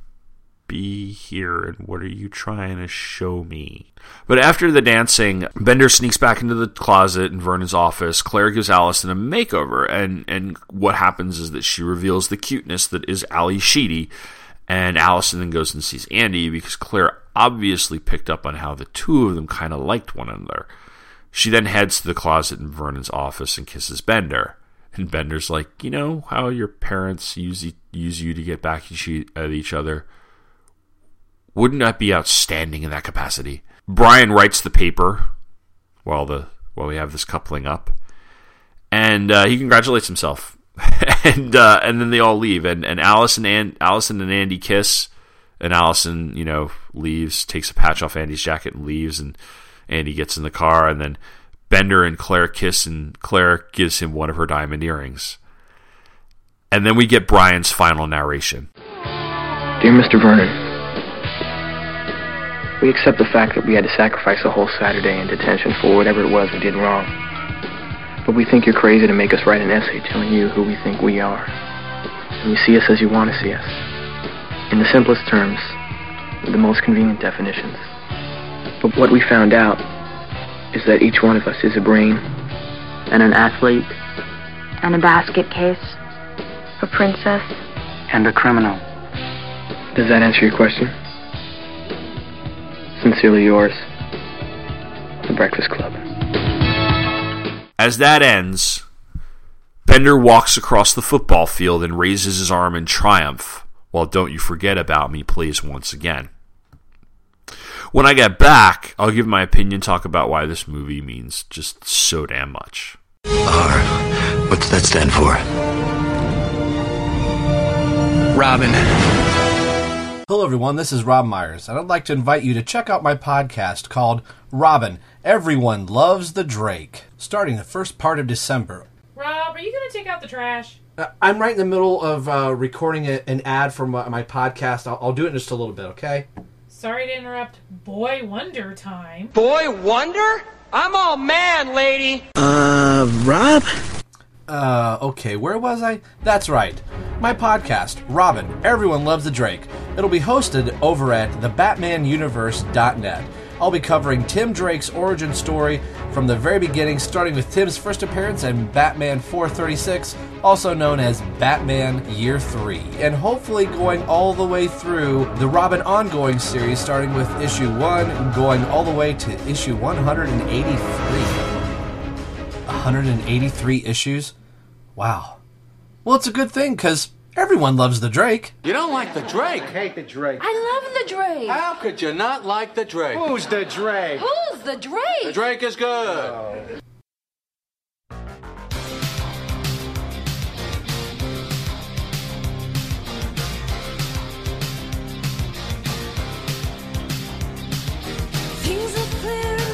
B here, and what are you trying to show me? But after the dancing, Bender sneaks back into the closet in Vernon's office. Claire gives Allison a makeover, and, and what happens is that she reveals the cuteness that is Ally Sheedy, and Allison then goes and sees Andy because Claire obviously picked up on how the two of them kind of liked one another. She then heads to the closet in Vernon's office and kisses Bender. And Bender's like, you know how your parents use use you to get back at each other. Wouldn't that be outstanding in that capacity? Brian writes the paper while the while we have this coupling up, and uh, he congratulates himself. <laughs> and uh, and then they all leave, and and Allison and Allison and Andy kiss, and Allison, you know, leaves, takes a patch off Andy's jacket and leaves, and Andy gets in the car, and then Bender and Claire kiss, and Claire gives him one of her diamond earrings. And then we get Brian's final narration. Dear Mr. Vernon, we accept the fact that we had to sacrifice a whole Saturday in detention for whatever it was we did wrong. But we think you're crazy to make us write an essay telling you who we think we are. And you see us as you want to see us. In the simplest terms, with the most convenient definitions. But what we found out is that each one of us is a brain and an athlete And a basket case. A princess. And a criminal. Does that answer your question? Sincerely yours, The Breakfast Club. As that ends, Bender walks across the football field and raises his arm in triumph while Don't You Forget About Me plays once again. When I get back, I'll give my opinion, talk about why this movie means just so damn much. R. What's that stand for? Robin. Hello, everyone. This is Rob Myers, and I'd like to invite you to check out my podcast called Robin Everyone Loves the Drake, starting the first part of December. Rob! Are you going to take out the trash? Uh, I'm right in the middle of uh, recording a, an ad for my, my podcast. I'll, I'll do it in just a little bit, okay? Sorry to interrupt Boy Wonder time. Boy Wonder? I'm all man, lady. Uh, Rob? Uh, okay, where was I? That's right. My podcast, Robin, Everyone Loves the Drake. It'll be hosted over at thebatmanuniverse.net. I'll be covering Tim Drake's origin story from the very beginning, starting with Tim's first appearance in Batman 436, also known as Batman Year 3, and hopefully going all the way through the Robin ongoing series, starting with issue 1 going all the way to issue 183. 183 issues? Wow. Well, it's a good thing because everyone loves the Drake. You don't like the Drake? hate the Drake. I love the Drake. How could you not like the Drake? Who's the Drake? Who's the Drake? The Drake is good. Things are clear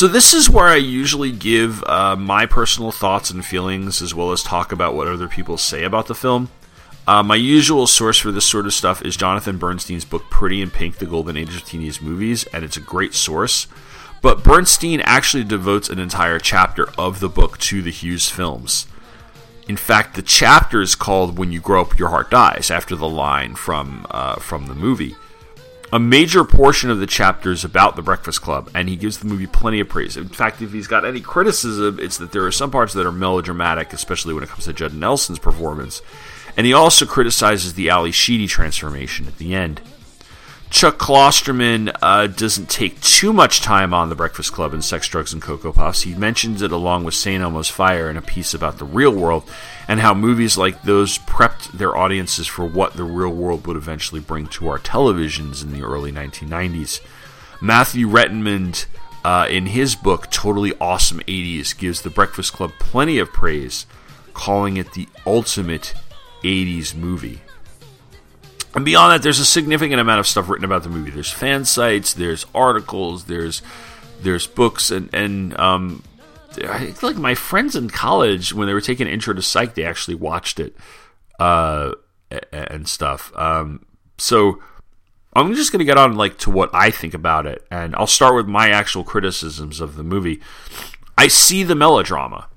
So this is where I usually give uh, my personal thoughts and feelings, as well as talk about what other people say about the film. Uh, my usual source for this sort of stuff is Jonathan Bernstein's book Pretty in Pink: The Golden Age of Teenage Movies, and it's a great source. But Bernstein actually devotes an entire chapter of the book to the Hughes films. In fact, the chapter is called "When You Grow Up, Your Heart Dies," after the line from uh, from the movie. A major portion of the chapter is about the Breakfast Club, and he gives the movie plenty of praise. In fact, if he's got any criticism, it's that there are some parts that are melodramatic, especially when it comes to Judd Nelson's performance. And he also criticizes the Ally Sheedy transformation at the end. Chuck Klosterman uh, doesn't take too much time on the Breakfast Club and Sex, Drugs, and Cocoa Puffs. He mentions it along with St. Elmo's Fire in a piece about the real world and how movies like those prepped their audiences for what the real world would eventually bring to our televisions in the early 1990s. Matthew Rettenmund, uh, in his book Totally Awesome 80s, gives The Breakfast Club plenty of praise, calling it the ultimate 80s movie. And beyond that, there's a significant amount of stuff written about the movie. There's fan sites, there's articles, there's there's books, and and um, I like my friends in college when they were taking Intro to Psych, they actually watched it uh, and stuff. Um, so I'm just going to get on like to what I think about it, and I'll start with my actual criticisms of the movie. I see the melodrama.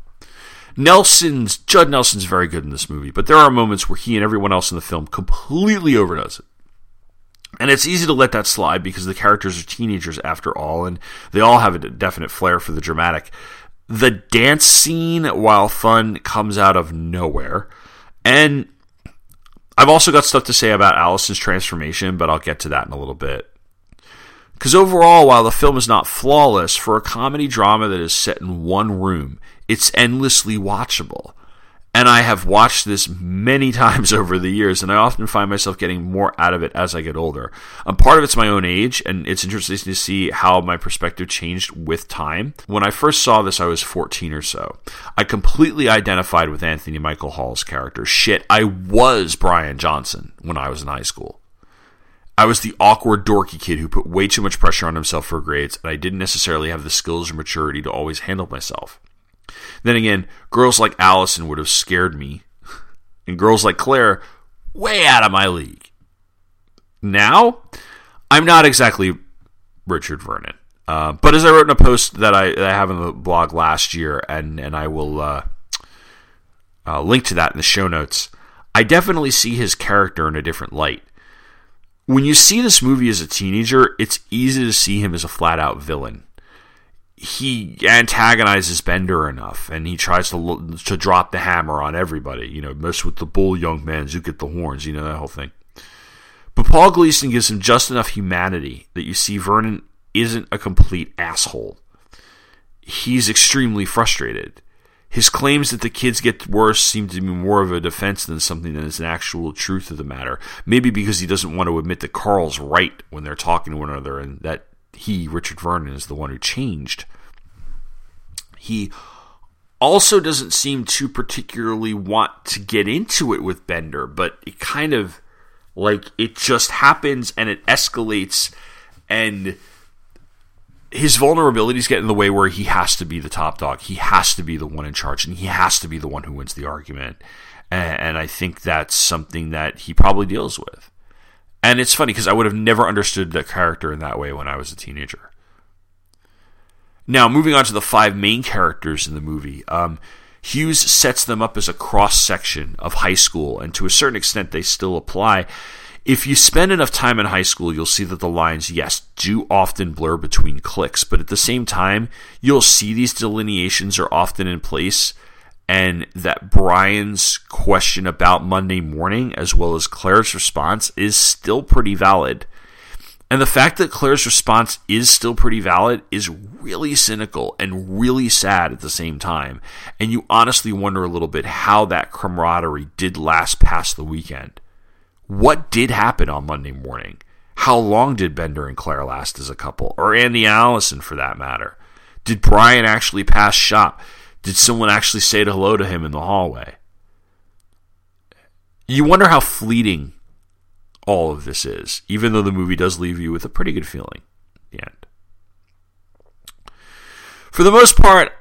Nelson's Judd Nelson's very good in this movie, but there are moments where he and everyone else in the film completely overdoes it. And it's easy to let that slide because the characters are teenagers after all, and they all have a definite flair for the dramatic. The dance scene, while fun, comes out of nowhere. And I've also got stuff to say about Allison's transformation, but I'll get to that in a little bit. Because overall, while the film is not flawless, for a comedy drama that is set in one room, it's endlessly watchable. And I have watched this many <laughs> times over the years, and I often find myself getting more out of it as I get older. Um, part of it's my own age, and it's interesting to see how my perspective changed with time. When I first saw this, I was 14 or so. I completely identified with Anthony Michael Hall's character. Shit, I was Brian Johnson when I was in high school. I was the awkward, dorky kid who put way too much pressure on himself for grades, and I didn't necessarily have the skills or maturity to always handle myself. Then again, girls like Allison would have scared me, and girls like Claire, way out of my league. Now, I'm not exactly Richard Vernon. Uh, but as I wrote in a post that I, that I have in the blog last year, and, and I will uh, uh, link to that in the show notes, I definitely see his character in a different light. When you see this movie as a teenager, it's easy to see him as a flat out villain he antagonizes Bender enough, and he tries to to drop the hammer on everybody. You know, mess with the bull, young man, you get the horns. You know that whole thing. But Paul Gleason gives him just enough humanity that you see Vernon isn't a complete asshole. He's extremely frustrated. His claims that the kids get worse seem to be more of a defense than something that is an actual truth of the matter. Maybe because he doesn't want to admit that Carl's right when they're talking to one another and that he, Richard Vernon, is the one who changed. He also doesn't seem to particularly want to get into it with Bender, but it kind of like it just happens and it escalates and his vulnerabilities get in the way where he has to be the top dog. He has to be the one in charge, and he has to be the one who wins the argument. And, and I think that's something that he probably deals with. And it's funny because I would have never understood that character in that way when I was a teenager. Now, moving on to the five main characters in the movie, um, Hughes sets them up as a cross section of high school, and to a certain extent, they still apply. If you spend enough time in high school, you'll see that the lines, yes, do often blur between cliques, but at the same time, you'll see these delineations are often in place, and that Brian's question about Monday morning, as well as Claire's response, is still pretty valid. And the fact that Claire's response is still pretty valid is really cynical and really sad at the same time. And you honestly wonder a little bit how that camaraderie did last past the weekend. What did happen on Monday morning? How long did Bender and Claire last as a couple? Or Andy Allison for that matter? Did Brian actually pass shop? Did someone actually say hello to him in the hallway? You wonder how fleeting all of this is, even though the movie does leave you with a pretty good feeling at the end. For the most part,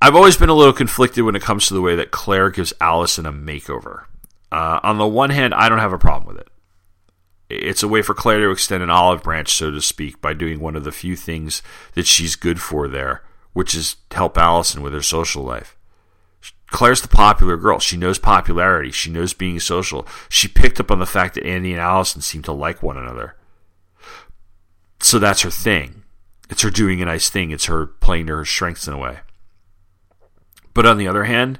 I've always been a little conflicted when it comes to the way that Claire gives Allison a makeover. Uh, on the one hand, I don't have a problem with it. It's a way for Claire to extend an olive branch, so to speak, by doing one of the few things that she's good for there, which is help Allison with her social life. Claire's the popular girl. She knows popularity. She knows being social. She picked up on the fact that Andy and Allison seem to like one another. So that's her thing. It's her doing a nice thing. It's her playing to her strengths in a way. But on the other hand,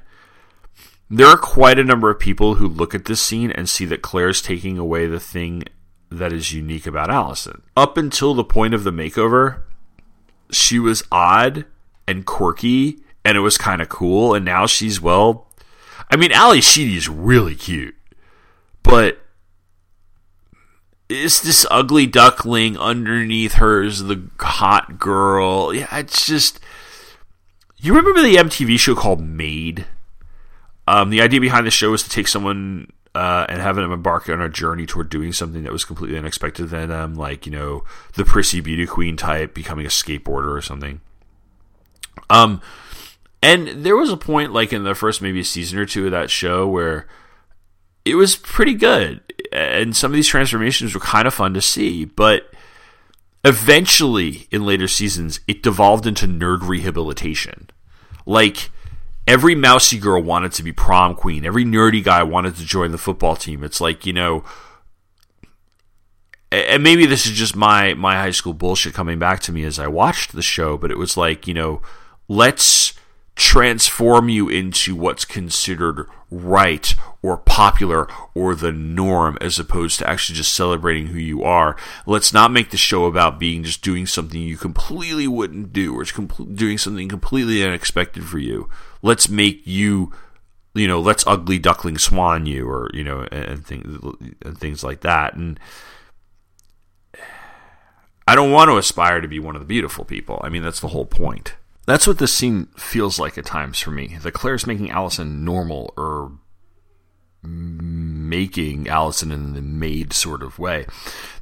there are quite a number of people who look at this scene and see that Claire's taking away the thing that is unique about Allison. Up until the point of the makeover, she was odd and quirky and it was kind of cool. And now she's, well, I mean, Ally Sheedy is really cute, but it's this ugly duckling underneath her is the hot girl. Yeah, it's just. You remember the MTV show called Made? Um, the idea behind the show was to take someone uh, and have them embark on a journey toward doing something that was completely unexpected than them, like you know the prissy beauty queen type becoming a skateboarder or something. Um, and there was a point, like in the first maybe season or two of that show, where it was pretty good, and some of these transformations were kind of fun to see. But eventually, in later seasons, it devolved into nerd rehabilitation. Like every mousy girl wanted to be prom queen. Every nerdy guy wanted to join the football team. It's like you know, and maybe this is just my my high school bullshit coming back to me as I watched the show. But it was like you know, let's transform you into what's considered right or popular or the norm as opposed to actually just celebrating who you are. Let's not make the show about being just doing something you completely wouldn't do or doing something completely unexpected for you. Let's make you you know, let's ugly duckling swan you or you know and things and things like that and I don't want to aspire to be one of the beautiful people. I mean, that's the whole point. That's what this scene feels like at times for me. The Claire's making Allison normal or making Allison in the maid sort of way.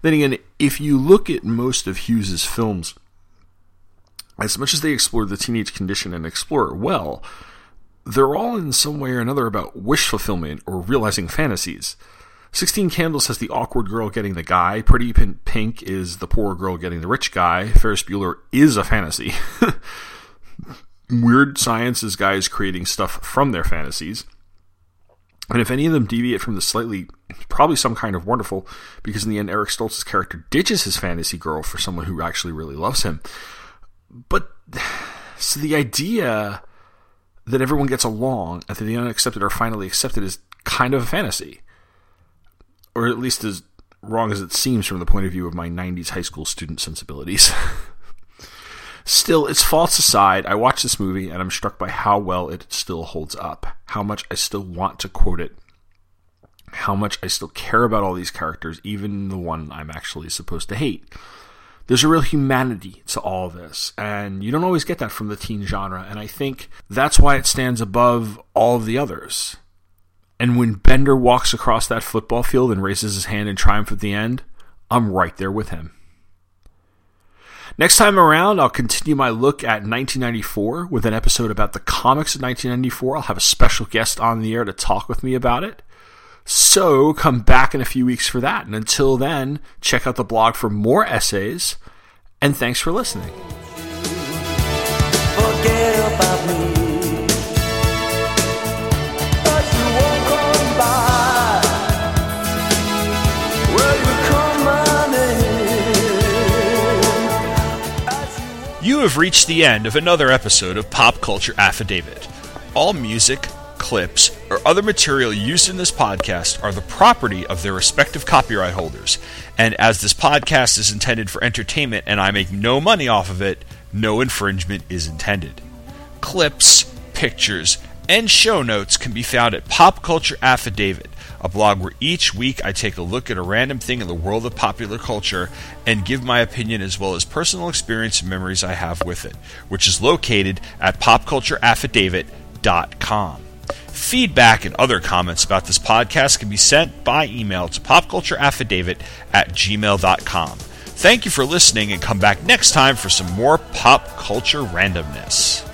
Then again, if you look at most of Hughes's films, as much as they explore the teenage condition and explore it well, they're all in some way or another about wish fulfillment or realizing fantasies. 16 Candles has the awkward girl getting the guy. Pretty Pink is the poor girl getting the rich guy. Ferris Bueller is a fantasy. <laughs> Weird Science is guys creating stuff from their fantasies. And if any of them deviate from the slightly, probably some kind of wonderful, because in the end, Eric Stoltz's character ditches his fantasy girl for someone who actually really loves him. But, so the idea that everyone gets along and that the unaccepted are finally accepted is kind of a fantasy. Or at least as wrong as it seems from the point of view of my 90s high school student sensibilities. <laughs> Still, its faults aside, I watch this movie and I'm struck by how well it still holds up, how much I still want to quote it, how much I still care about all these characters, even the one I'm actually supposed to hate. There's a real humanity to all this, and you don't always get that from the teen genre, and I think that's why it stands above all of the others. And when Bender walks across that football field and raises his hand in triumph at the end, I'm right there with him. Next time around, I'll continue my look at 1994 with an episode about the comics of 1994. I'll have a special guest on the air to talk with me about it. So come back in a few weeks for that. And until then, check out the blog for more essays. And thanks for listening. You have reached the end of another episode of Pop Culture Affidavit. All music, clips, or other material used in this podcast are the property of their respective copyright holders. And as this podcast is intended for entertainment and I make no money off of it, no infringement is intended. Clips, pictures, and show notes can be found at Pop Culture Affidavit, a blog where each week I take a look at a random thing in the world of popular culture and give my opinion as well as personal experience and memories I have with it, which is located at popcultureaffidavit.com. Feedback and other comments about this podcast can be sent by email to popcultureaffidavit at gmail.com. Thank you for listening and come back next time for some more pop culture randomness.